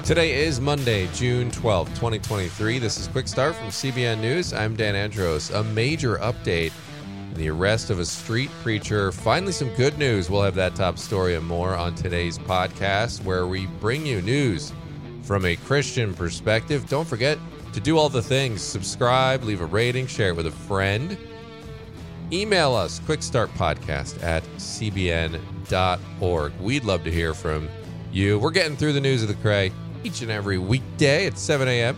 Today is Monday, June 12th, 2023. This is Quick Start from CBN News. I'm Dan Andros. A major update the arrest of a street preacher. Finally, some good news. We'll have that top story and more on today's podcast, where we bring you news from a Christian perspective. Don't forget to do all the things subscribe, leave a rating, share it with a friend. Email us, quickstartpodcast at cbn.org. We'd love to hear from you. We're getting through the news of the Cray each and every weekday at 7 a.m.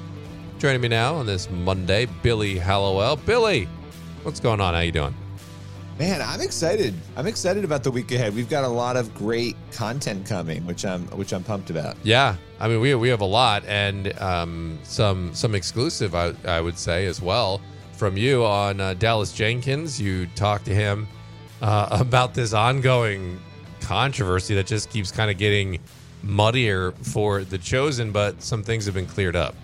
Joining me now on this Monday, Billy Hallowell. Billy, what's going on? How you doing? Man, I'm excited. I'm excited about the week ahead. We've got a lot of great content coming, which I'm which I'm pumped about. Yeah, I mean we we have a lot and um, some some exclusive I, I would say as well from you on uh, Dallas Jenkins. You talked to him uh, about this ongoing controversy that just keeps kind of getting muddier for the chosen, but some things have been cleared up.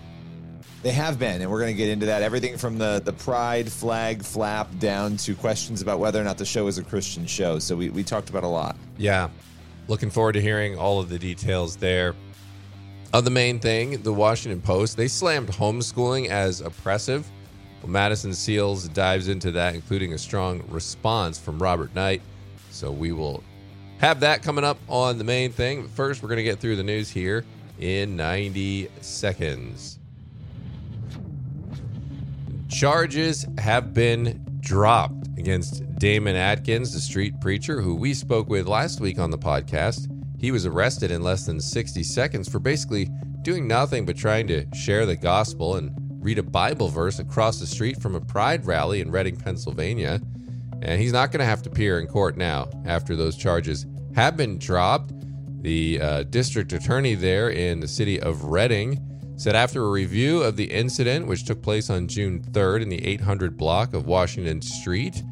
They have been, and we're going to get into that. Everything from the the pride flag flap down to questions about whether or not the show is a Christian show. So we, we talked about a lot. Yeah. Looking forward to hearing all of the details there. On the main thing, the Washington Post, they slammed homeschooling as oppressive. Well, Madison Seals dives into that, including a strong response from Robert Knight. So we will have that coming up on the main thing. But first, we're going to get through the news here in 90 seconds. Charges have been dropped against Damon Atkins, the street preacher who we spoke with last week on the podcast. He was arrested in less than 60 seconds for basically doing nothing but trying to share the gospel and read a Bible verse across the street from a pride rally in Reading, Pennsylvania. And he's not going to have to appear in court now after those charges have been dropped. The uh, district attorney there in the city of Reading said after a review of the incident, which took place on June 3rd in the 800 block of Washington Street,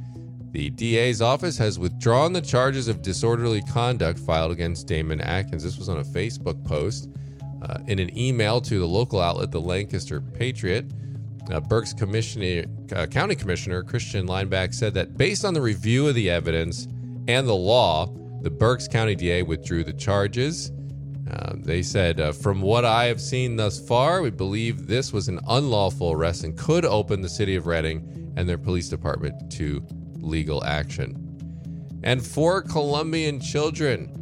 the DA's office has withdrawn the charges of disorderly conduct filed against Damon Atkins. This was on a Facebook post. Uh, in an email to the local outlet, the Lancaster Patriot, uh, Berks Commissioner, uh, County Commissioner Christian Leinbach said that based on the review of the evidence and the law, the Berks County DA withdrew the charges. Uh, they said, uh, from what I have seen thus far, we believe this was an unlawful arrest and could open the city of Reading and their police department to legal action. And four Colombian children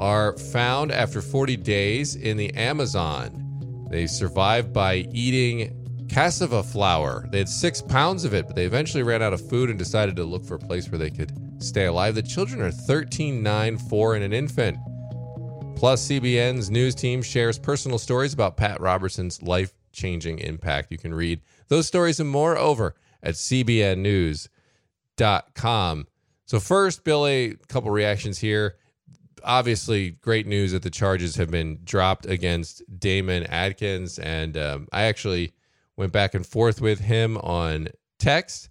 are found after 40 days in the Amazon. They survived by eating cassava flour. They had six pounds of it, but they eventually ran out of food and decided to look for a place where they could stay alive. The children are 13, 9, 4, and an infant. Plus, CBN's news team shares personal stories about Pat Robertson's life changing impact. You can read those stories and more over at cbnnews.com. So, first, Billy, a couple reactions here. Obviously, great news that the charges have been dropped against Damon Atkins. And um, I actually went back and forth with him on text,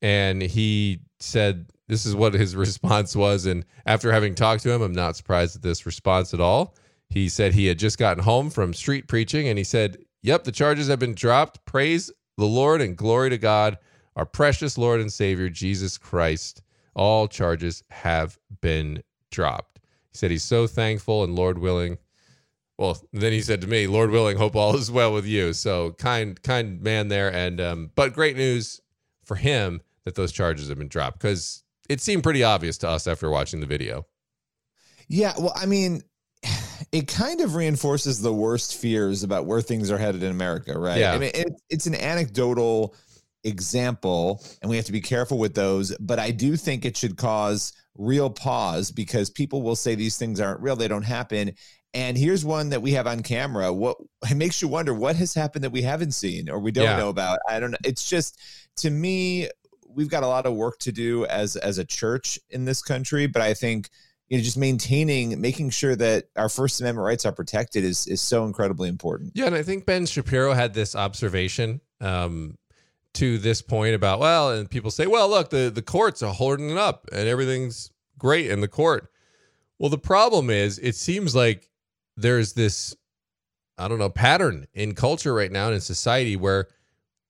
and he said this is what his response was. And after having talked to him, I'm not surprised at this response at all. He said he had just gotten home from street preaching and he said, Yep, the charges have been dropped. Praise the Lord and glory to God, our precious Lord and Savior, Jesus Christ. All charges have been dropped. He said he's so thankful and Lord willing. Well, then he said to me, Lord willing, hope all is well with you. So kind, kind man there. And, um, but great news for him that those charges have been dropped because it seemed pretty obvious to us after watching the video. Yeah, well, I mean, it kind of reinforces the worst fears about where things are headed in America, right? Yeah. I mean, it, it's an anecdotal example, and we have to be careful with those. But I do think it should cause real pause because people will say these things aren't real, they don't happen. And here's one that we have on camera. What it makes you wonder what has happened that we haven't seen or we don't Yeah. know about. I don't know. It's just to me, we've got a lot of work to do as as a church in this country. But I think you know just maintaining, making sure that our First Amendment rights are protected is is so incredibly important. Yeah, and I think Ben Shapiro had this observation um, to this point about well, and people say, well, look, the the courts are holding it up and everything's great in the court. Well, the problem is, it seems like there's this, I don't know, pattern in culture right now and in society where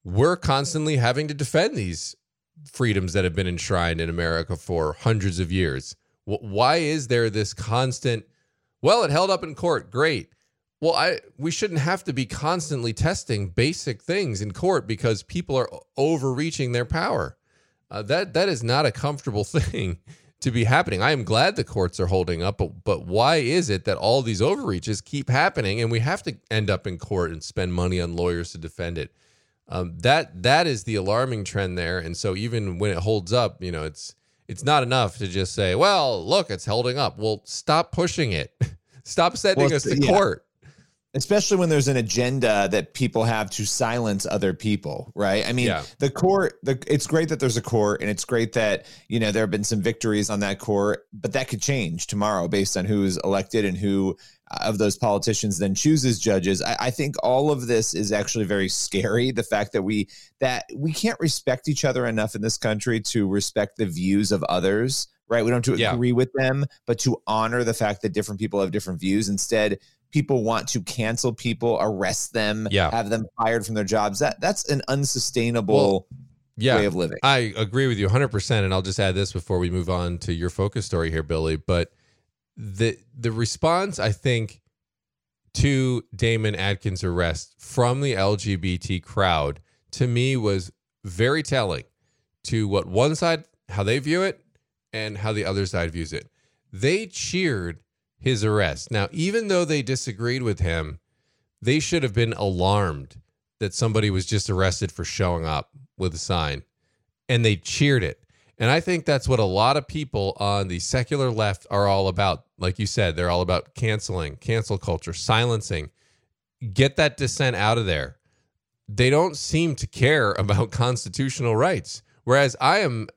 we're constantly having to defend these freedoms that have been enshrined in America for hundreds of years. Why is there this constant? Well, it held up in court. Great. Well, I we shouldn't have to be constantly testing basic things in court because people are overreaching their power. Uh, that that is not a comfortable thing to be happening. I am glad the courts are holding up, but but why is it that all these overreaches keep happening and we have to end up in court and spend money on lawyers to defend it? Um, that that is the alarming trend there. And so even when it holds up, you know, it's it's not enough to just say, "Well, look, it's holding up." Well, stop pushing it. stop sending well, us to yeah. court especially when there's an agenda that people have to silence other people right? I mean yeah. the court the it's great that there's a court and it's great that you know there have been some victories on that court but that could change tomorrow based on who's elected and who uh, of those politicians then chooses judges. I, I think all of this is actually very scary the fact that we that we can't respect each other enough in this country to respect the views of others right? We don't to agree with them but to honor the fact that different people have different views. Instead people want to cancel people, arrest them, yeah. have them fired from their jobs. That that's an unsustainable well, yeah, way of living. I agree with you 100%. And I'll just add this before we move on to your focus story here, Billy. But the the response, I think, to Damon Atkins' arrest from the LGBT crowd to me was very telling to what one side, how they view it, and how the other side views it. They cheered his arrest. Now, even though they disagreed with him, they should have been alarmed that somebody was just arrested for showing up with a sign and they cheered it. And I think that's what a lot of people on the secular left are all about. Like you said, they're all about canceling, cancel culture, silencing. Get that dissent out of there. They don't seem to care about constitutional rights. Whereas I am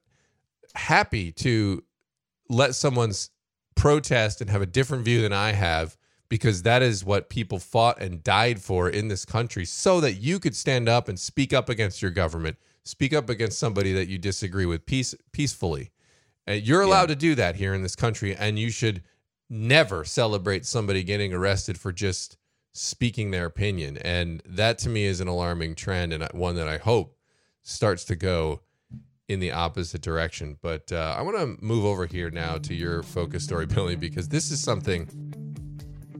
happy to let someone's protest and have a different view than I have because that is what people fought and died for in this country so that you could stand up and speak up against your government, speak up against somebody that you disagree with peace, peacefully. And you're allowed yeah. to do that here in this country and you should never celebrate somebody getting arrested for just speaking their opinion. And that to me is an alarming trend and one that I hope starts to go in the opposite direction. But uh, I want to move over here now to your focus story, Billy, because this is something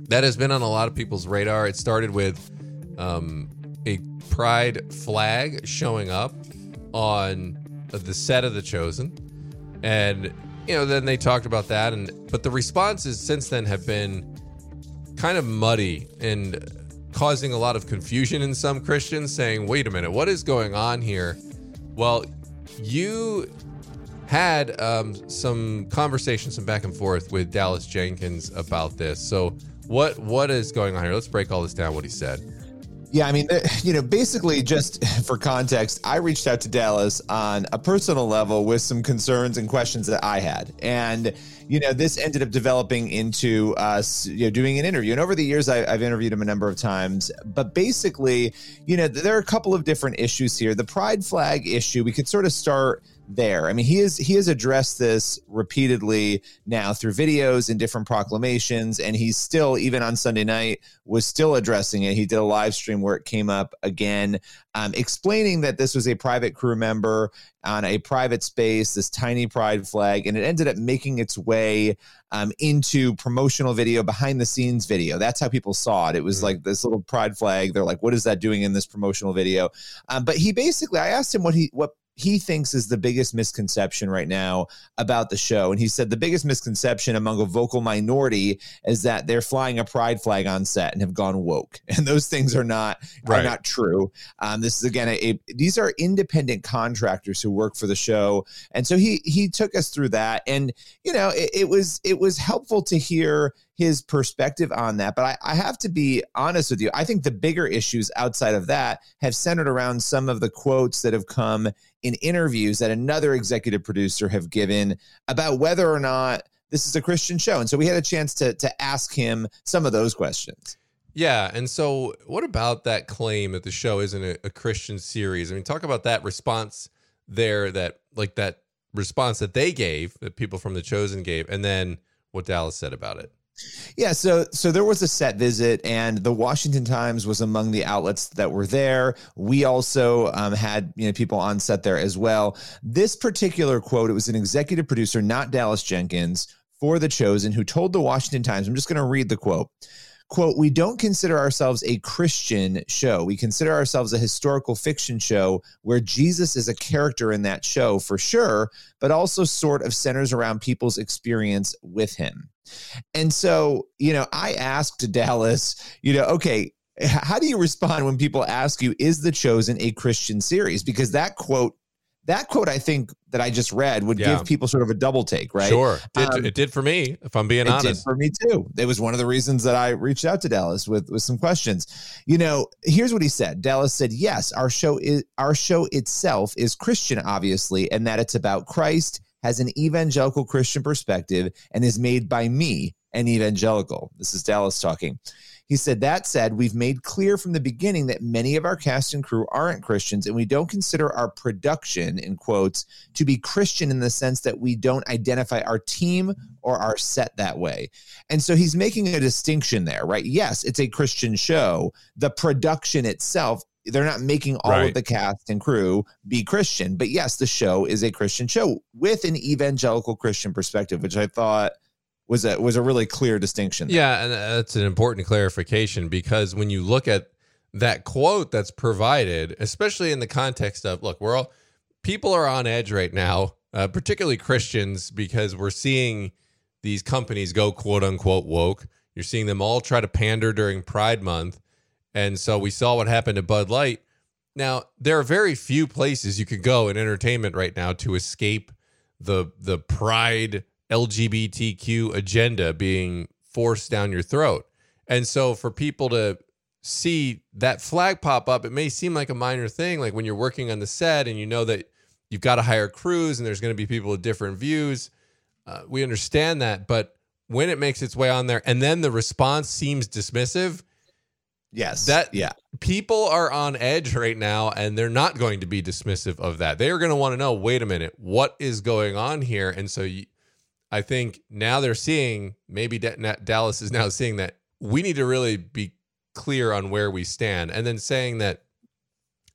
that has been on a lot of people's radar. It started with um, a pride flag showing up on the set of The Chosen. And, you know, then they talked about that. And, but the responses since then have been kind of muddy and causing a lot of confusion in some Christians saying, wait a minute, what is going on here? Well, you had um, some conversations, some back and forth with Dallas Jenkins about this. So, what what is going on here? Let's break all this down. What he said. Yeah, I mean, you know, basically, just for context, I reached out to Dallas on a personal level with some concerns and questions that I had, and you know, this ended up developing into us, you know, doing an interview. And over the years, I, have interviewed him a number of times. But basically, you know, there are a couple of different issues here. The pride flag issue, we could sort of start there. I mean, he is he has addressed this repeatedly now through videos and different proclamations, and he's still even on Sunday night was still addressing it. He did a live stream where it came up again, um, explaining that this was a private crew member on a private space, this tiny pride flag, and it ended up making its way um, into promotional video, behind the scenes video. That's how people saw it. It was mm-hmm. like this little pride flag. They're like, "What is that doing in this promotional video?" Um, but he basically, I asked him what he what he thinks is the biggest misconception right now about the show. And he said the biggest misconception among a vocal minority is that they're flying a pride flag on set and have gone woke. And those things are not right. are not true. Um, this is again a, a, these are independent contractors who work for the show. And so he he took us through that. And you know, it, it was it was helpful to hear his perspective on that. But I, I, have to be honest with you. I think the bigger issues outside of that have centered around some of the quotes that have come in interviews that another executive producer have given about whether or not this is a Christian show. And so we had a chance to to ask him some of those questions. Yeah, and so what about that claim that the show isn't a, a Christian series? I mean, talk about that response there that like that response that they gave, that people from the chosen gave, and then what Dallas said about it. Yeah, so so there was a set visit, and the Washington Times was among the outlets that were there. We also um, had you know people on set there as well. This particular quote, it was an executive producer, not Dallas Jenkins, for The Chosen, who told the Washington Times. I'm just going to read the quote. Quote, we don't consider ourselves a Christian show. We consider ourselves a historical fiction show where Jesus is a character in that show for sure, but also sort of centers around people's experience with him. And so, you know, I asked Dallas, you know, okay, how do you respond when people ask you, is The Chosen a Christian series? Because that quote that quote I think that I just read would yeah. give people sort of a double take, right? Sure, it, um, it did for me. If I'm being honest. did for me too. It was one of the reasons that I reached out to Dallas with with some questions. You know, here's what he said. Dallas said, "Yes, our show is our show itself is Christian, obviously, and that it's about Christ." Has an evangelical Christian perspective and is made by me, an evangelical. This is Dallas talking. He said, That said, we've made clear from the beginning that many of our cast and crew aren't Christians, and we don't consider our production, in quotes, to be Christian in the sense that we don't identify our team or our set that way. And so he's making a distinction there, right? Yes, it's a Christian show. The production itself they're not making all right. of the cast and crew be Christian. But yes, the show is a Christian show with an evangelical Christian perspective, which I thought was a was a really clear distinction. There. Yeah, and that's an important clarification because when you look at that quote that's provided, especially in the context of look, we're all people are on edge right now, uh, particularly Christians, because we're seeing these companies go quote unquote woke. You're seeing them all try to pander during Pride Month, and so we saw what happened to Bud Light. Now there are very few places you could go in entertainment right now to escape the the pride LGBTQ agenda being forced down your throat. And so for people to see that flag pop up, it may seem like a minor thing, like when you're working on the set and you know that you've got to hire crews and there's going to be people with different views. Uh, we understand that. But when it makes its way on there and then the response seems dismissive, Yes. That yeah. People are on edge right now and they're not going to be dismissive of that. They are going to want to know, wait a minute, what is going on here? And so you, I think now they're seeing maybe Dallas is now seeing that we need to really be clear on where we stand. And then saying that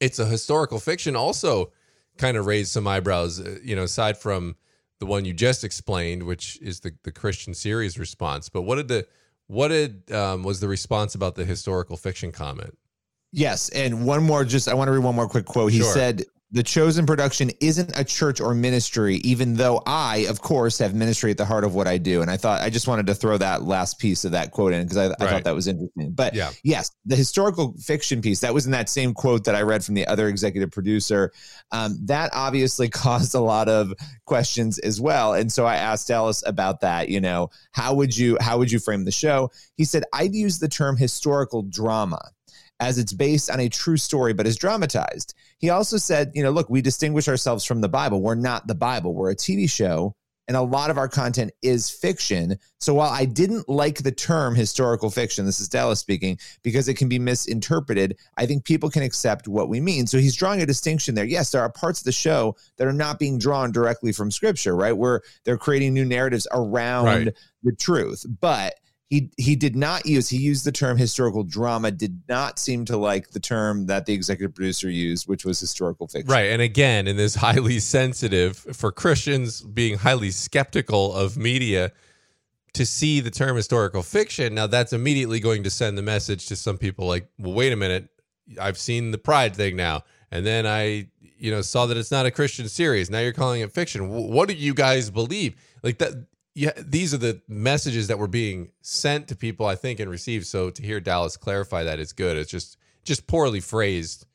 it's a historical fiction also kind of raised some eyebrows, uh, you know, aside from the one you just explained, which is the, the Christian series response. But what did the, what did, um, was the response about the historical fiction comment? Yes. And one more, just, I want to read one more quick quote. He sure. said, the chosen production isn't a church or ministry, even though I, of course, have ministry at the heart of what I do. And I thought I just wanted to throw that last piece of that quote in because I, right. I, thought that was interesting. But yeah. yes, the historical fiction piece that was in that same quote that I read from the other executive producer. Um, that obviously caused a lot of questions as well. And so I asked Dallas about that. You know, how would you how would you frame the show? He said I'd use the term historical drama as it's based on a true story but is dramatized. He also said, you know, look, we distinguish ourselves from the Bible. We're not the Bible. We're a TV show and a lot of our content is fiction. So while I didn't like the term historical fiction, this is Dallas speaking, because it can be misinterpreted, I think people can accept what we mean. So he's drawing a distinction there. Yes, there are parts of the show that are not being drawn directly from scripture, right? Where they're creating new narratives around right. the truth. But he he did not use he used the term historical drama did not seem to like the term that the executive producer used which was historical fiction. Right and again in this highly sensitive for christians being highly skeptical of media to see the term historical fiction now that's immediately going to send the message to some people like well wait a minute i've seen the pride thing now and then i you know saw that it's not a christian series now you're calling it fiction. What do you guys believe? Like that yeah, these are the messages that were being sent to people, I think, and received. So to hear Dallas clarify that is good. It's just just poorly phrased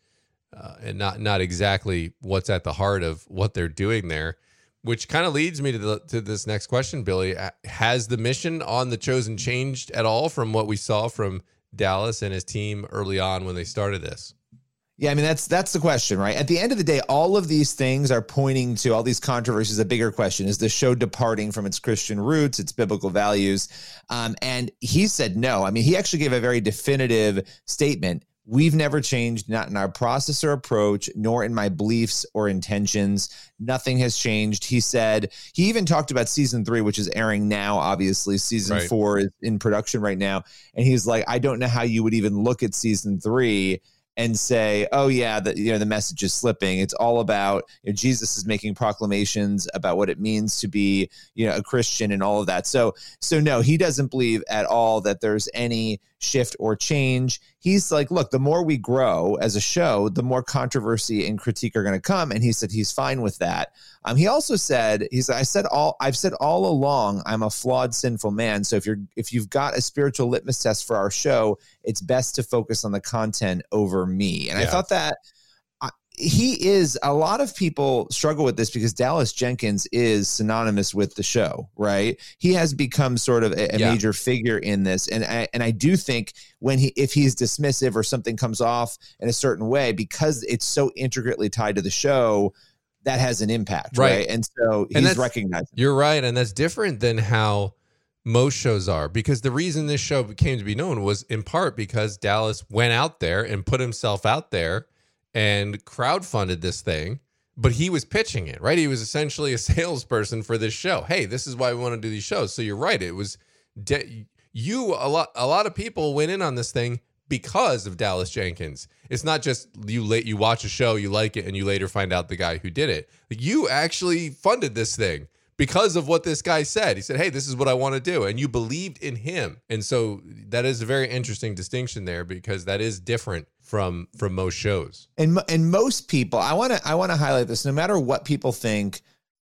uh, and not not exactly what's at the heart of what they're doing there. Which kind of leads me to the, to this next question, Billy. Has the mission on the chosen changed at all from what we saw from Dallas and his team early on when they started this? Yeah, I mean that's that's the question, right? At the end of the day, all of these things are pointing to all these controversies. A bigger question is the show departing from its Christian roots, its biblical values, um, and he said no. I mean, he actually gave a very definitive statement. We've never changed, not in our process or approach, nor in my beliefs or intentions. Nothing has changed. He said, he even talked about season three, which is airing now, obviously. Season right. four is in production right now. And he's like, I don't know how you would even look at season three and say, "Oh yeah, the you know the message is slipping." It's all about you know, Jesus is making proclamations about what it means to be you know a Christian and all of that. So so no, he doesn't believe at all that there's any shift or change. He's like, look, the more we grow as a show, the more controversy and critique are going to come. And he said he's fine with that. Um, he also said, he's I said all I've said all along, I'm a flawed, sinful man. So if you're if you've got a spiritual litmus test for our show, it's best to focus on the content over me. And yeah. I thought that he is a lot of people struggle with this because Dallas Jenkins is synonymous with the show, right? He has become sort of a, a yeah. major figure in this, and I, and I do think when he if he's dismissive or something comes off in a certain way because it's so intricately tied to the show, that has an impact, right? right? And so he's and recognizing. You're right, and that's different than how most shows are because the reason this show came to be known was in part because Dallas went out there and put himself out there and crowdfunded this thing, but he was pitching it, right? He was essentially a salesperson for this show. Hey, this is why we want to do these shows. So you're right. It was de- you a lot a lot of people went in on this thing because of Dallas Jenkins. It's not just you late you watch a show, you like it and you later find out the guy who did it. You actually funded this thing because of what this guy said. He said, "Hey, this is what I want to do," and you believed in him. And so that is a very interesting distinction there because that is different from from most shows. And and most people, I want to I want to highlight this. No matter what people think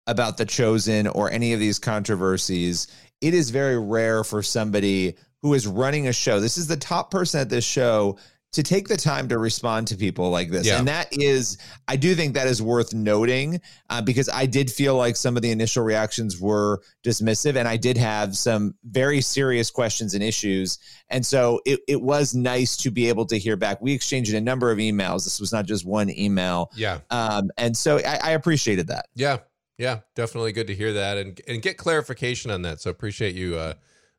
about the chosen or any of these controversies, it is very rare for somebody who is running a show. This is the top person at this show to take the time to respond to people like this. Yeah. And that is, I do think that is worth noting uh, because I did feel like some of the initial reactions were dismissive and I did have some very serious questions and issues. And so it, it was nice to be able to hear back. We exchanged a number of emails. This was not just one email. Yeah. Um, and so I, I appreciated that. Yeah. Yeah. Definitely good to hear that and, and get clarification on that. So appreciate you, uh,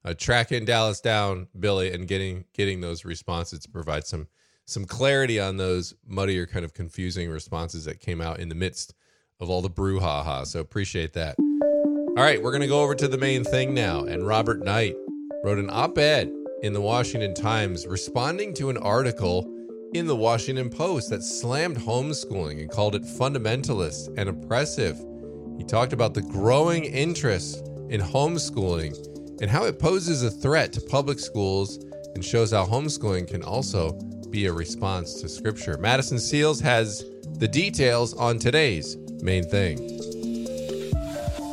uh, tracking Dallas down, Billy, and getting getting those responses to provide some some clarity on those muddier, kind of confusing responses that came out in the midst of all the brouhaha. So appreciate that. All right, we're going to go over to the main thing now. And Robert Knight wrote an op-ed in the Washington Times responding to an article in the Washington Post that slammed homeschooling and called it fundamentalist and oppressive. He talked about the growing interest in homeschooling and how it poses a threat to public schools and shows how homeschooling can also be a response to scripture. Madison Seals has the details on today's main thing.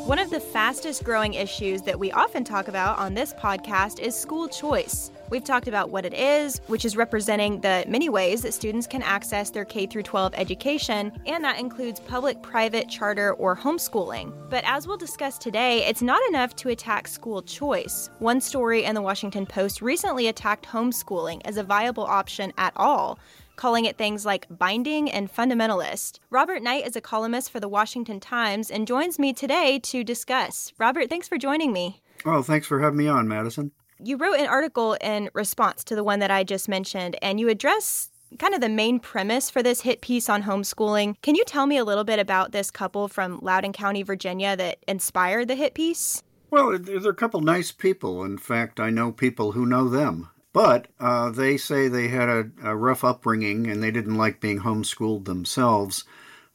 One of the fastest growing issues that we often talk about on this podcast is school choice. We've talked about what it is, which is representing the many ways that students can access their K 12 education, and that includes public, private, charter, or homeschooling. But as we'll discuss today, it's not enough to attack school choice. One story in the Washington Post recently attacked homeschooling as a viable option at all calling it things like binding and fundamentalist. Robert Knight is a columnist for the Washington Times and joins me today to discuss. Robert, thanks for joining me. Oh, thanks for having me on, Madison you wrote an article in response to the one that I just mentioned, and you address kind of the main premise for this hit piece on homeschooling. Can you tell me a little bit about this couple from Loudoun County, Virginia that inspired the hit piece? Well, they're a couple nice people. In fact, I know people who know them. But uh, they say they had a, a rough upbringing and they didn't like being homeschooled themselves.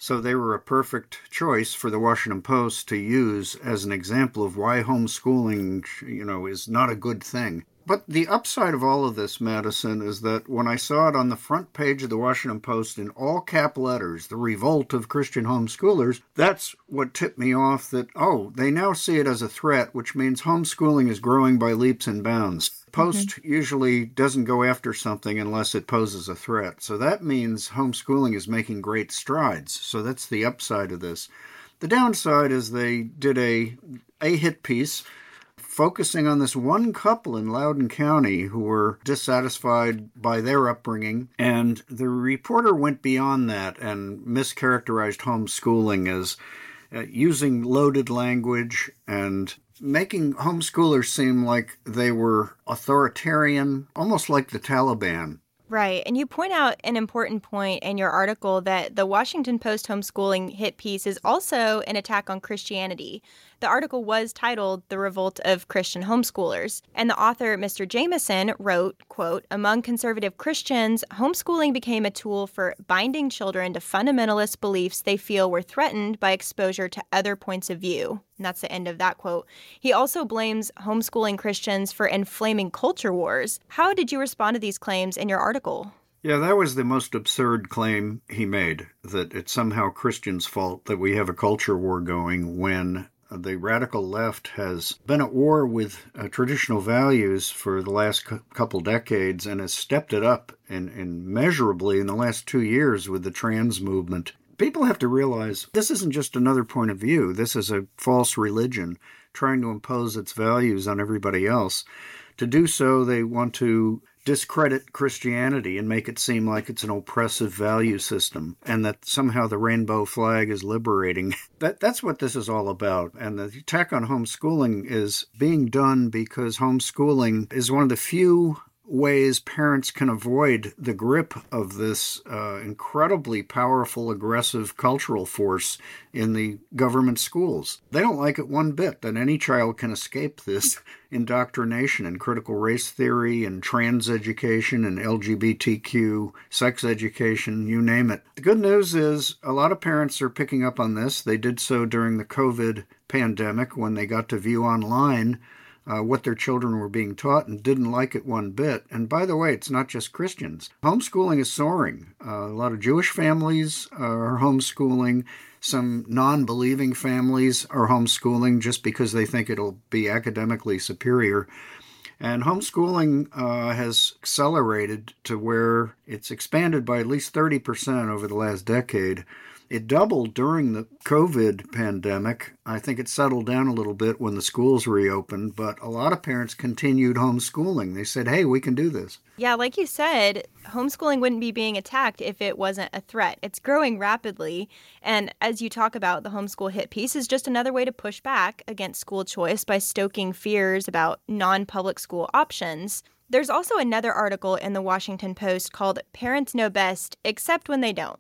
So they were a perfect choice for the Washington Post to use as an example of why homeschooling, you know, is not a good thing. But the upside of all of this, Madison, is that when I saw it on the front page of the Washington Post in all cap letters, the revolt of Christian homeschoolers, that's what tipped me off that, oh, they now see it as a threat, which means homeschooling is growing by leaps and bounds. Post mm-hmm. usually doesn't go after something unless it poses a threat. So that means homeschooling is making great strides. So that's the upside of this. The downside is they did a a hit piece focusing on this one couple in Loudoun County who were dissatisfied by their upbringing. And the reporter went beyond that and mischaracterized homeschooling as uh, using loaded language and making homeschoolers seem like they were authoritarian, almost like the Taliban. Right. And you point out an important point in your article that the Washington Post homeschooling hit piece is also an attack on Christianity. The article was titled The Revolt of Christian Homeschoolers, and the author, Mr. Jamison, wrote, quote, "Among conservative Christians, homeschooling became a tool for binding children to fundamentalist beliefs they feel were threatened by exposure to other points of view." And that's the end of that quote. He also blames homeschooling Christians for inflaming culture wars. How did you respond to these claims in your article? Yeah, that was the most absurd claim he made that it's somehow Christians' fault that we have a culture war going when the radical left has been at war with uh, traditional values for the last couple decades and has stepped it up in measurably in the last two years with the trans movement. People have to realize this isn't just another point of view. This is a false religion trying to impose its values on everybody else. To do so, they want to discredit Christianity and make it seem like it's an oppressive value system and that somehow the rainbow flag is liberating. That that's what this is all about. And the attack on homeschooling is being done because homeschooling is one of the few ways parents can avoid the grip of this uh, incredibly powerful, aggressive cultural force in the government schools. They don't like it one bit that any child can escape this indoctrination in critical race theory and trans education and LGBTQ sex education, you name it. The good news is a lot of parents are picking up on this. They did so during the COVID pandemic when they got to view online uh, what their children were being taught and didn't like it one bit. And by the way, it's not just Christians. Homeschooling is soaring. Uh, a lot of Jewish families are homeschooling. Some non believing families are homeschooling just because they think it'll be academically superior. And homeschooling uh, has accelerated to where it's expanded by at least 30% over the last decade. It doubled during the COVID pandemic. I think it settled down a little bit when the schools reopened, but a lot of parents continued homeschooling. They said, hey, we can do this. Yeah, like you said, homeschooling wouldn't be being attacked if it wasn't a threat. It's growing rapidly. And as you talk about, the homeschool hit piece is just another way to push back against school choice by stoking fears about non public school options. There's also another article in the Washington Post called Parents Know Best, Except When They Don't.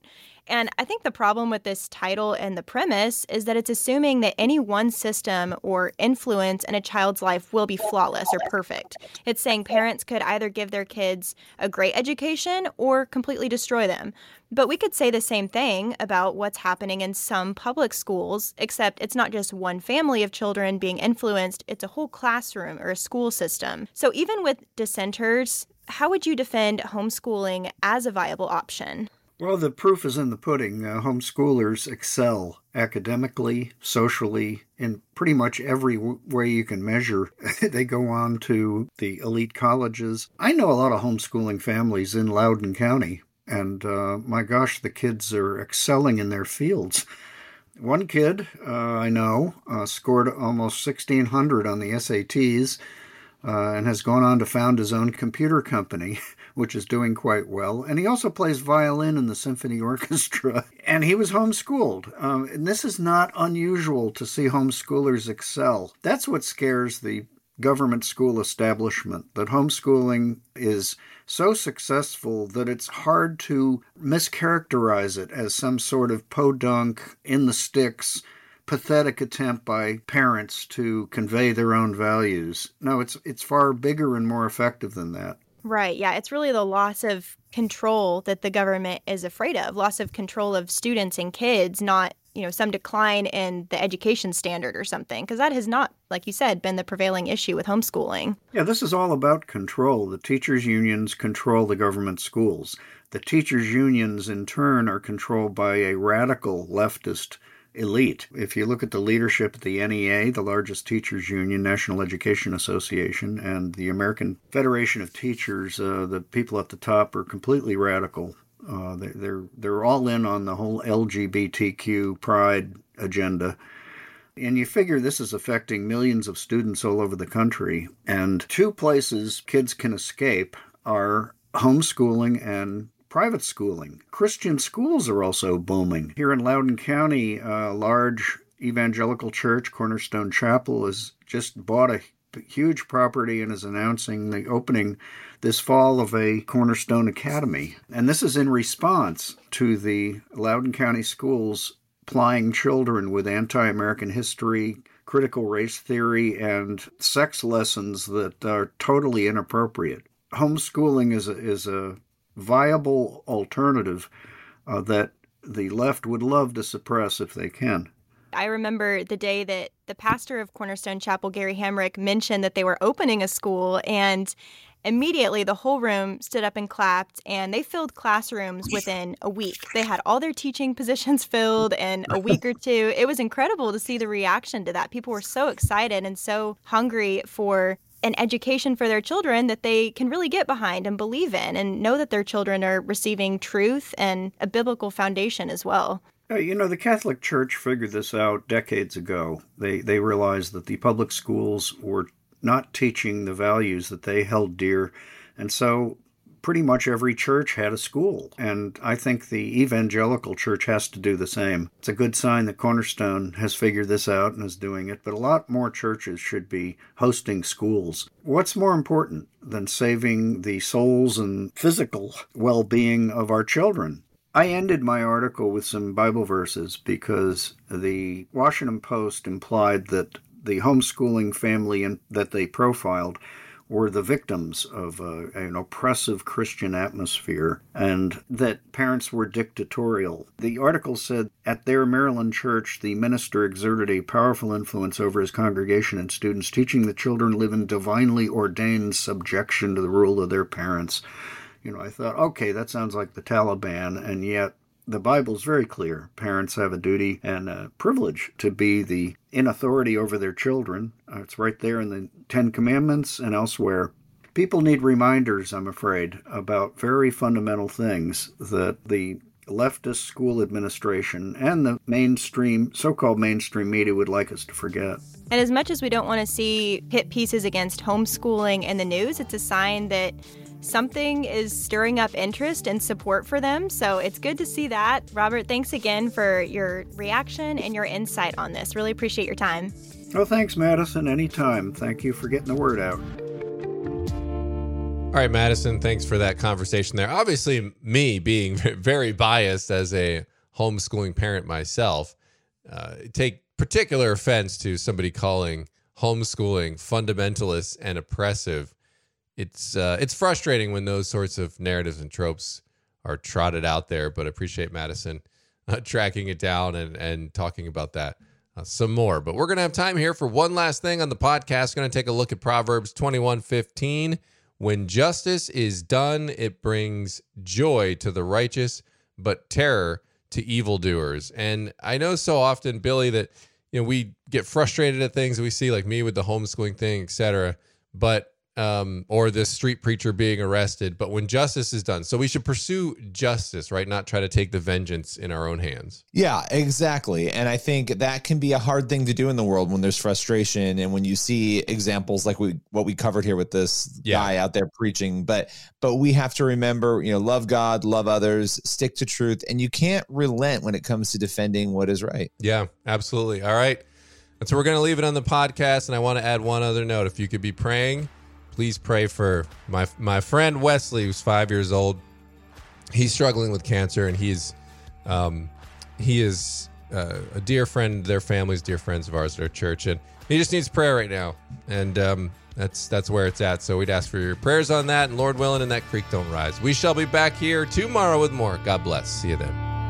And I think the problem with this title and the premise is that it's assuming that any one system or influence in a child's life will be flawless or perfect. It's saying parents could either give their kids a great education or completely destroy them. But we could say the same thing about what's happening in some public schools, except it's not just one family of children being influenced, it's a whole classroom or a school system. So even with dissenters, how would you defend homeschooling as a viable option? Well, the proof is in the pudding. Uh, homeschoolers excel academically, socially, in pretty much every w- way you can measure. they go on to the elite colleges. I know a lot of homeschooling families in Loudoun County, and uh, my gosh, the kids are excelling in their fields. One kid uh, I know uh, scored almost 1600 on the SATs uh, and has gone on to found his own computer company. which is doing quite well. And he also plays violin in the symphony orchestra. And he was homeschooled. Um, and this is not unusual to see homeschoolers excel. That's what scares the government school establishment that homeschooling is so successful that it's hard to mischaracterize it as some sort of podunk in the sticks pathetic attempt by parents to convey their own values. No, it's it's far bigger and more effective than that. Right. Yeah. It's really the loss of control that the government is afraid of loss of control of students and kids, not, you know, some decline in the education standard or something. Because that has not, like you said, been the prevailing issue with homeschooling. Yeah. This is all about control. The teachers' unions control the government schools. The teachers' unions, in turn, are controlled by a radical leftist elite. If you look at the leadership at the NEA, the largest teachers union, National Education Association, and the American Federation of Teachers, uh, the people at the top are completely radical. Uh, they, they're they're all in on the whole LGBTQ pride agenda. And you figure this is affecting millions of students all over the country. And two places kids can escape are homeschooling and private schooling. Christian schools are also booming. Here in Loudoun County, a large evangelical church, Cornerstone Chapel, has just bought a huge property and is announcing the opening this fall of a Cornerstone Academy. And this is in response to the Loudoun County Schools plying children with anti American history, critical race theory, and sex lessons that are totally inappropriate. Homeschooling is a, is a viable alternative uh, that the left would love to suppress if they can. I remember the day that the pastor of Cornerstone Chapel, Gary Hamrick, mentioned that they were opening a school, and immediately the whole room stood up and clapped, and they filled classrooms within a week. They had all their teaching positions filled in a week or two. It was incredible to see the reaction to that. People were so excited and so hungry for an education for their children that they can really get behind and believe in and know that their children are receiving truth and a biblical foundation as well. You know, the Catholic Church figured this out decades ago. They they realized that the public schools were not teaching the values that they held dear, and so pretty much every church had a school. And I think the evangelical church has to do the same. It's a good sign that Cornerstone has figured this out and is doing it, but a lot more churches should be hosting schools. What's more important than saving the souls and physical well being of our children? I ended my article with some Bible verses because the Washington Post implied that the homeschooling family that they profiled were the victims of a, an oppressive Christian atmosphere and that parents were dictatorial. The article said at their Maryland church, the minister exerted a powerful influence over his congregation and students, teaching the children live in divinely ordained subjection to the rule of their parents. You know, I thought, okay, that sounds like the Taliban, and yet the Bible's very clear. Parents have a duty and a privilege to be the in authority over their children. Uh, it's right there in the Ten Commandments and elsewhere. People need reminders, I'm afraid, about very fundamental things that the leftist school administration and the mainstream, so called mainstream media would like us to forget. And as much as we don't want to see hit pieces against homeschooling in the news, it's a sign that something is stirring up interest and support for them. So it's good to see that. Robert, thanks again for your reaction and your insight on this. Really appreciate your time. Oh, thanks, Madison. Anytime. Thank you for getting the word out. All right, Madison, thanks for that conversation there. Obviously, me being very biased as a homeschooling parent myself, uh, take particular offense to somebody calling homeschooling fundamentalist and oppressive it's uh, it's frustrating when those sorts of narratives and tropes are trotted out there. But appreciate Madison uh, tracking it down and and talking about that uh, some more. But we're gonna have time here for one last thing on the podcast. Going to take a look at Proverbs twenty one fifteen. When justice is done, it brings joy to the righteous, but terror to evildoers. And I know so often, Billy, that you know we get frustrated at things we see, like me with the homeschooling thing, etc. But um, or this street preacher being arrested, but when justice is done. So we should pursue justice, right? Not try to take the vengeance in our own hands. Yeah, exactly. And I think that can be a hard thing to do in the world when there's frustration and when you see examples like we what we covered here with this yeah. guy out there preaching. But but we have to remember, you know, love God, love others, stick to truth, and you can't relent when it comes to defending what is right. Yeah, absolutely. All right. And so we're going to leave it on the podcast. And I want to add one other note. If you could be praying please pray for my my friend Wesley, who's five years old. He's struggling with cancer, and he's um, he is uh, a dear friend. Their families, dear friends of ours at our church, and he just needs prayer right now. And um, that's that's where it's at. So we'd ask for your prayers on that, and Lord willing, and that creek don't rise. We shall be back here tomorrow with more. God bless. See you then.